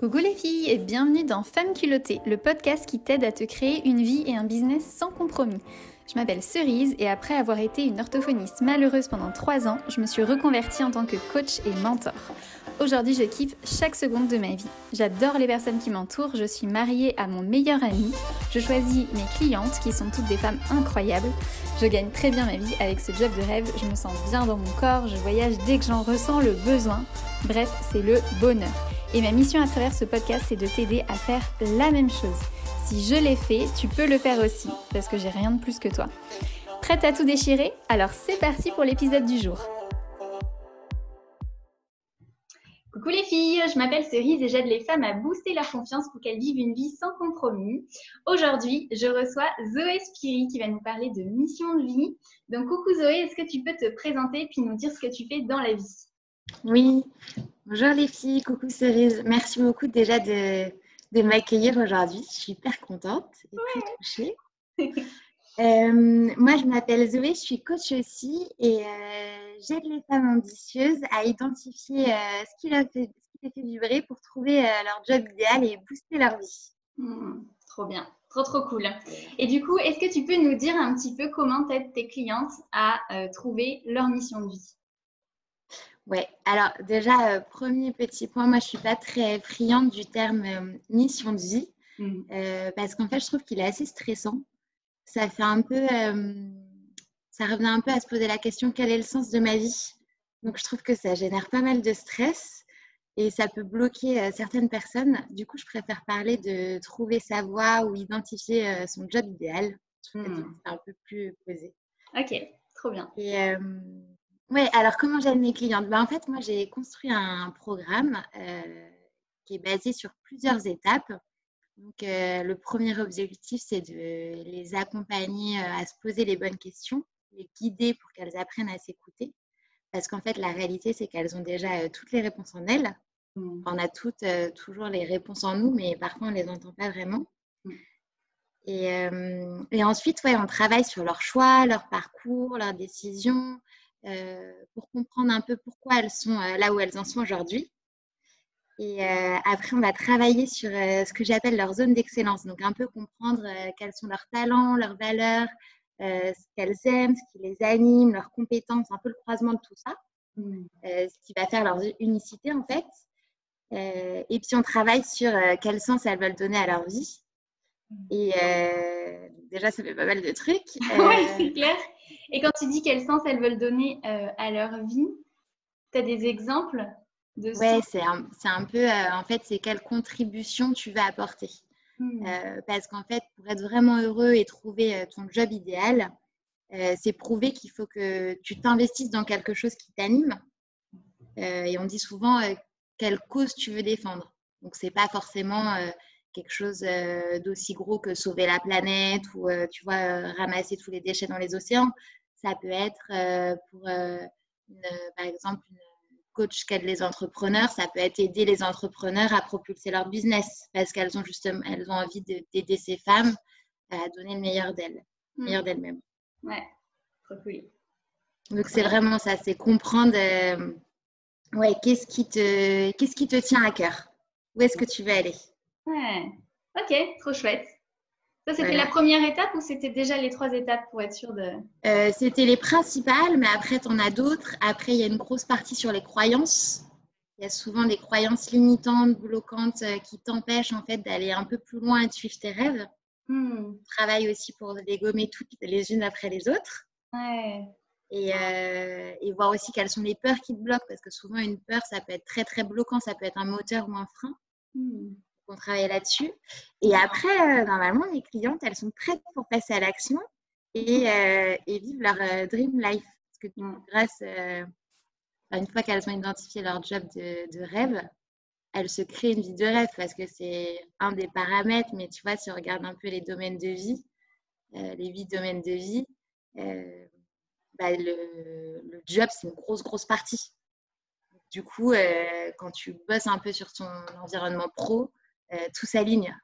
Coucou les filles et bienvenue dans Femmes culottées, le podcast qui t'aide à te créer une vie et un business sans compromis. Je m'appelle Cerise et après avoir été une orthophoniste malheureuse pendant 3 ans, je me suis reconvertie en tant que coach et mentor. Aujourd'hui, je kiffe chaque seconde de ma vie. J'adore les personnes qui m'entourent, je suis mariée à mon meilleur ami, je choisis mes clientes qui sont toutes des femmes incroyables, je gagne très bien ma vie avec ce job de rêve, je me sens bien dans mon corps, je voyage dès que j'en ressens le besoin. Bref, c'est le bonheur. Et ma mission à travers ce podcast, c'est de t'aider à faire la même chose. Si je l'ai fait, tu peux le faire aussi, parce que j'ai rien de plus que toi. Prête à tout déchirer? Alors c'est parti pour l'épisode du jour. Coucou les filles, je m'appelle Cerise et j'aide les femmes à booster leur confiance pour qu'elles vivent une vie sans compromis. Aujourd'hui, je reçois Zoé Spiri qui va nous parler de mission de vie. Donc coucou Zoé, est-ce que tu peux te présenter puis nous dire ce que tu fais dans la vie? Oui, Bonjour les filles, coucou Cerise. Merci beaucoup déjà de, m'accueillir aujourd'hui. Je suis hyper contente et très touchée. Euh, moi, je m'appelle Zoé, je suis coach aussi et euh, j'aide les femmes ambitieuses à identifier euh, ce, qui leur fait, les fait vibrer pour trouver leur job idéal et booster leur vie. Hmm, trop bien, trop trop cool. Et du coup, est-ce que tu peux nous dire un petit peu comment t'aides tes clientes à trouver leur mission de vie? Ouais, alors déjà, euh, premier petit point, moi je suis pas très friande du terme euh, mission de vie mmh. euh, parce qu'en fait, je trouve qu'il est assez stressant. Ça fait un peu, ça revient un peu à se poser la question quel est le sens de ma vie? Donc je trouve que ça génère pas mal de stress et ça peut bloquer certaines personnes. Du coup, je préfère parler de trouver sa voie ou identifier son job idéal. Mmh. C'est un peu plus posé. Ok, trop bien. Et oui, alors comment j'aide mes clientes? Ben, En fait, moi, j'ai construit un programme euh, qui est basé sur plusieurs étapes. Donc, euh, le premier objectif, c'est de les accompagner euh, à se poser les bonnes questions, les guider pour qu'elles apprennent à s'écouter. Parce qu'en fait, la réalité, c'est qu'elles ont déjà toutes les réponses en elles. Mmh. On a toutes toujours les réponses en nous, mais parfois, on ne les entend pas vraiment. Mmh. Et, et, ensuite, ouais, on travaille sur leur choix, leur parcours, leurs décisions, pour comprendre un peu pourquoi elles sont euh, là où elles en sont aujourd'hui. Et euh, après, on va travailler sur ce que j'appelle leur zone d'excellence. Donc, un peu comprendre quels sont leurs talents, leurs valeurs, ce qu'elles aiment, ce qui les anime, leurs compétences, un peu le croisement de tout ça. Mmh. ce qui va faire leur unicité, en fait. et puis, on travaille sur quel sens elles veulent donner à leur vie. Mmh. Et déjà, ça fait pas mal de trucs. oui, c'est clair. Et quand tu dis quel sens elles veulent donner euh, à leur vie, tu as des exemples de ça Oui, c'est un, un, peu, euh, en fait, c'est quelle contribution tu vas apporter. Hmm. Euh, parce qu'en fait, pour être vraiment heureux et trouver ton job idéal, c'est prouver qu'il faut que tu t'investisses dans quelque chose qui t'anime. et on dit souvent quelle cause tu veux défendre. Donc, c'est pas forcément quelque chose d'aussi gros que sauver la planète ou, tu vois, ramasser tous les déchets dans les océans. Ça peut être euh, pour, euh, par exemple, une coach qui aide les entrepreneurs, ça peut être aider les entrepreneurs à propulser leur business parce qu'elles ont justement elles ont envie d'aider ces femmes à donner le meilleur d'elles, le meilleur hmm. d'elles-mêmes. Ouais, trop cool. Donc c'est vraiment ça, c'est comprendre euh, ouais, qu'est-ce qui te qu'est-ce qui te tient à cœur? Où est-ce que tu veux aller? Ouais. Ok, trop chouette. Ça, c'était la première étape ou c'était déjà les trois étapes pour être sûr de. Euh, c'était les principales, mais après, tu en as d'autres. Après, il y a une grosse partie sur les croyances. Il y a souvent des croyances limitantes, bloquantes, euh, qui t'empêchent en fait d'aller un peu plus loin et de suivre tes rêves. Hmm. Travaille aussi pour les gommer toutes les unes après les autres. Ouais. Et, euh, et, voir aussi quelles sont les peurs qui te bloquent, parce que souvent une peur, ça peut être très très bloquant, ça peut être un moteur ou un frein. Hmm on travaille là-dessus. Et après, euh, normalement, les clientes, elles sont prêtes pour passer à l'action et, euh, vivre leur euh, dream life. Parce que grâce, une fois qu'elles ont identifié leur job de, rêve, elles se créent une vie de rêve parce que c'est un des paramètres. Mais tu vois, si on regarde un peu les domaines de vie, les huit domaines de vie, bah, le, job, c'est une grosse, grosse partie. Du coup, quand tu bosses un peu sur ton environnement pro, euh, tout s'aligne.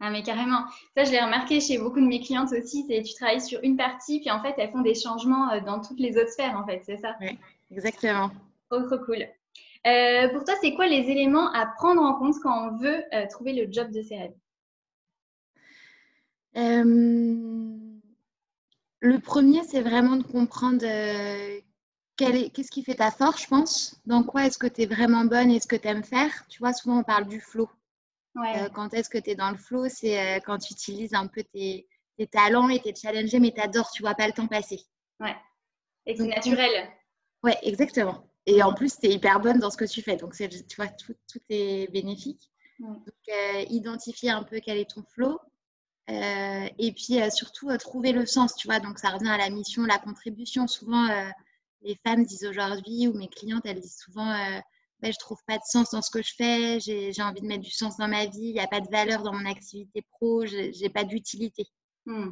Ah, mais carrément. Ça, je l'ai remarqué chez beaucoup de mes clientes aussi. C'est tu travailles sur une partie, puis en fait, elles font des changements euh, dans toutes les autres sphères, en fait. C'est ça? Oui, exactement. Trop, trop cool. pour toi, c'est quoi les éléments à prendre en compte quand on veut trouver le job de ses rêves? Le premier, c'est vraiment de comprendre qu'est-ce qui fait ta force, je pense? Dans quoi est-ce que tu es vraiment bonne et ce que tu aimes faire? Tu vois, souvent on parle du flow. Euh, quand est-ce que tu es dans le flow? C'est euh, quand tu utilises un peu tes, talents et t'es challengé, mais tu adores, tu vois pas le temps passer. Ouais. Et c'est naturel. Ouais, exactement. Et en plus, tu es hyper bonne dans ce que tu fais. Donc, tu vois, tout, est bénéfique. Donc, euh, identifier un peu quel est ton flow. et puis, surtout, trouver le sens, tu vois. Donc, ça revient à la mission, la contribution. Souvent, les femmes disent aujourd'hui, ou mes clientes, elles disent souvent euh, ben, je trouve pas de sens dans ce que je fais, j'ai envie de mettre du sens dans ma vie, il n'y a pas de valeur dans mon activité pro, j'ai pas d'utilité. Hmm.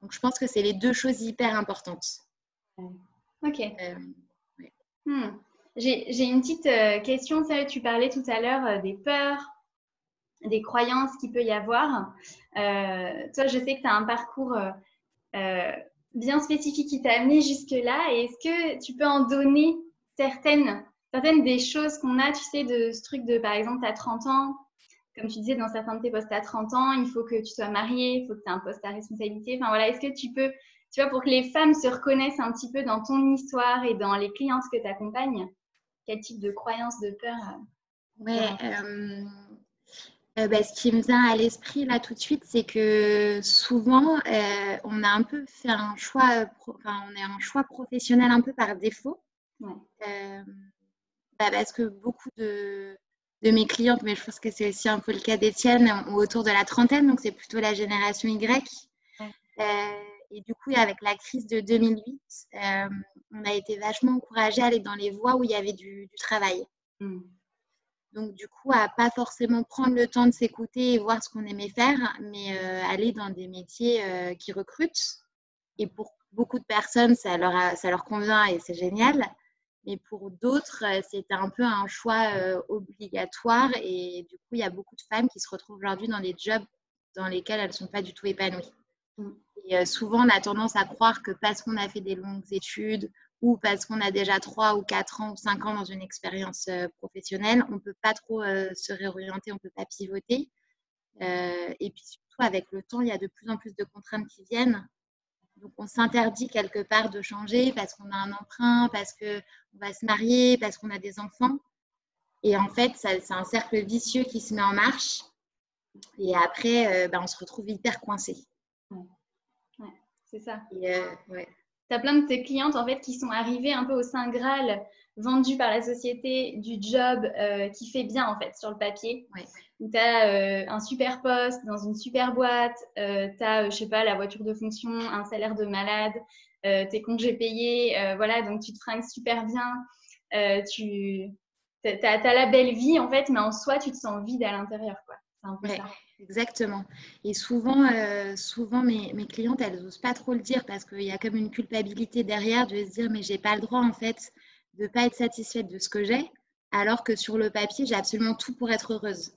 Donc je pense que c'est les deux choses hyper importantes. Ok. Euh, hmm. J'ai une petite euh, question. Tu parlais tout à l'heure euh, des peurs, des croyances qu'il peut y avoir. toi, je sais que tu as un parcours bien spécifique qui t'a amené jusque-là. Et est-ce que tu peux en donner certaines, certaines des choses qu'on a, tu sais, de ce truc de, par exemple, tu as 30 ans, comme tu disais dans certains de tes postes à 30 ans, il faut que tu sois marié, il faut que tu aies un poste à responsabilité. Enfin voilà, est-ce que tu peux, tu vois, pour que les femmes se reconnaissent un petit peu dans ton histoire et dans les clientes que tu accompagnes, quel type de croyances, de peur euh, Ouais, euh, bah, ce qui me vient à l'esprit là tout de suite, c'est que souvent, euh, on a un peu fait un choix, enfin, on est un choix professionnel un peu par défaut. Euh, bah, parce que beaucoup de, mes clientes, mais je pense que c'est aussi un peu le cas des tiennes, ont autour de la trentaine, donc c'est plutôt la génération Y. et du coup, avec la crise de 2008, on a été vachement encouragés à aller dans les voies où il y avait du, travail. Mmh. Donc, du coup, à pas forcément prendre le temps de s'écouter et voir ce qu'on aimait faire, mais euh, aller dans des métiers euh, qui recrutent. Et pour beaucoup de personnes, ça leur, ça leur convient et c'est génial. Mais pour d'autres, euh, c'était un peu un choix obligatoire. Et du coup, il y a beaucoup de femmes qui se retrouvent aujourd'hui dans des jobs dans lesquels elles ne sont pas du tout épanouies. Mm. Et souvent, on a tendance à croire que parce qu'on a fait des longues études ou parce qu'on a déjà 3 ou 4 ans ou 5 ans dans une expérience euh, professionnelle, on ne peut pas trop euh, se réorienter, on ne peut pas pivoter. Euh, et puis surtout, avec le temps, il y a de plus en plus de contraintes qui viennent. Donc, on s'interdit quelque part de changer parce qu'on a un emprunt, parce qu'on va se marier, parce qu'on a des enfants. Et en fait, c'est un cercle vicieux qui se met en marche. Et après, ben, on se retrouve hyper coincé. Ouais. c'est ça. Et, ouais tu as plein de tes clientes en fait qui sont arrivées un peu au Saint Graal vendues par la société du job euh, qui fait bien en fait sur le papier. Où tu as euh, un super poste dans une super boîte, euh, tu as, je sais pas, la voiture de fonction, un salaire de malade, tes congés payés, voilà, donc tu te fringues super bien. tu as, la belle vie en fait, mais en soi, tu te sens vide à l'intérieur. quoi. C'est un peu ça. Exactement. Et souvent, euh, souvent mes, clientes, elles n'osent pas trop le dire parce qu'il y a comme une culpabilité derrière de se dire mais j'ai pas le droit en fait de pas être satisfaite de ce que j'ai, alors que sur le papier, j'ai absolument tout pour être heureuse.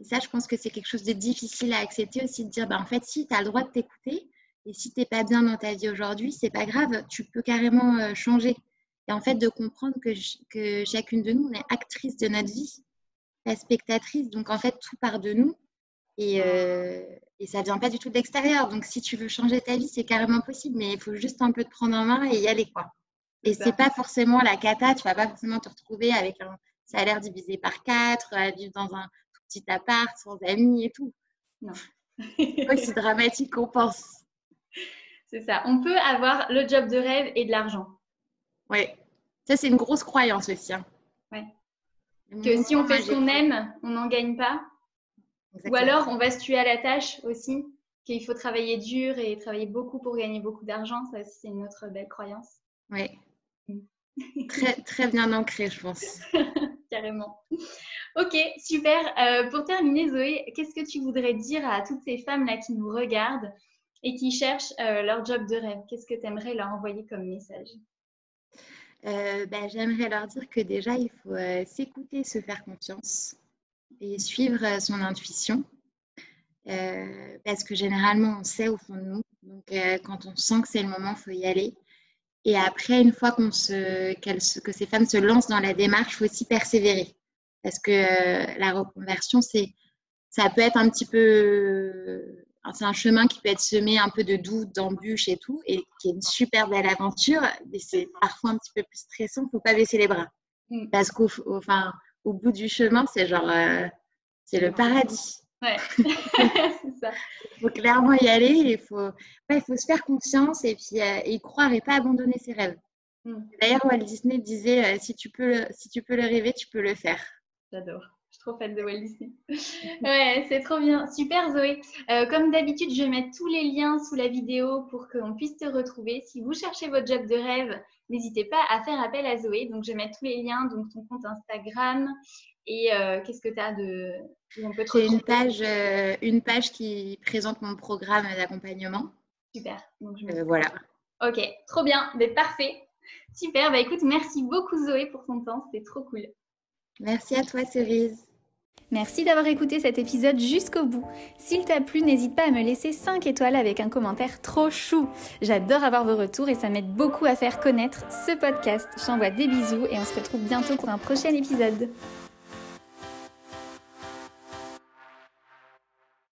Et ça, je pense que c'est quelque chose de difficile à accepter aussi de dire bah, en fait, si tu as le droit de t'écouter et si tu n'es pas bien dans ta vie aujourd'hui, c'est pas grave, tu peux carrément euh, changer. Et en fait, de comprendre que, que chacune de nous, on est actrice de notre vie, la spectatrice. Donc en fait, tout part de nous et, euh, et ça vient pas du tout de l'extérieur. Donc, si tu veux changer ta vie, c'est carrément possible, mais il faut juste un peu te prendre en main et y aller, quoi. Et c'est pas forcément la cata, tu vas pas forcément te retrouver avec un salaire divisé par quatre, à vivre dans un tout petit appart, sans amis et tout. Non. c'est aussi dramatique qu'on pense. C'est ça. On peut avoir le job de rêve et de l'argent. Oui. Ça, c'est une grosse croyance aussi. Hein. Ouais. Que si on fait ce qu'on aime, on n'en gagne pas. Ou alors, on va se tuer à la tâche aussi, qu'il faut travailler dur et travailler beaucoup pour gagner beaucoup d'argent. Ça aussi, c'est une autre belle croyance. Oui. Mm. très, très bien ancré, je pense. Carrément. Ok, super. Euh, pour terminer, Zoé, qu'est-ce que tu voudrais dire à toutes ces femmes-là qui nous regardent et qui cherchent euh, leur job de rêve? Qu'est-ce que tu aimerais leur envoyer comme message? Euh, ben, J'aimerais leur dire que déjà, il faut s'écouter, se faire confiance et suivre euh, son intuition. Euh, parce que généralement, on sait au fond de nous. Donc, euh, quand on sent que c'est le moment, il faut y aller. Et après, une fois qu'on se, que ces femmes se lancent dans la démarche, il faut aussi persévérer. Parce que la reconversion, c'est, ça peut être un petit peu. C'est un chemin qui peut être semé un peu de doutes, d'embûches et tout, et qui est une super belle aventure, mais c'est parfois un petit peu plus stressant. Il ne faut pas baisser les bras. Mm. Parce qu'au enfin, au bout du chemin, c'est genre. c'est le paradis. Ouais, c'est ça. Il faut clairement y aller, il faut, il faut se faire confiance et puis euh, y croire et pas abandonner ses rêves. Hmm. D'ailleurs, Walt Disney disait euh, si, tu peux, si tu peux le rêver, tu peux le faire. J'adore. Je suis trop fan de Walt Disney. ouais, c'est trop bien. Super Zoé. Euh, comme d'habitude, je vais mettre tous les liens sous la vidéo pour qu'on puisse te retrouver. Si vous cherchez votre job de rêve, n'hésitez pas à faire appel à Zoé. Donc, je vais mettre tous les liens, donc ton compte Instagram, et euh, qu'est-ce que tu as de. J'ai une page, euh, une page qui présente mon programme d'accompagnement. Super. Euh, voilà. Ok, trop bien. Mais parfait. Super. Bah écoute, merci beaucoup Zoé pour ton temps. C'était trop cool. Merci à toi Cerise. Merci d'avoir écouté cet épisode jusqu'au bout. S'il t'a plu, n'hésite pas à me laisser 5 étoiles avec un commentaire trop chou. J'adore avoir vos retours et ça m'aide beaucoup à faire connaître ce podcast. Je t'envoie des bisous et on se retrouve bientôt pour un prochain épisode.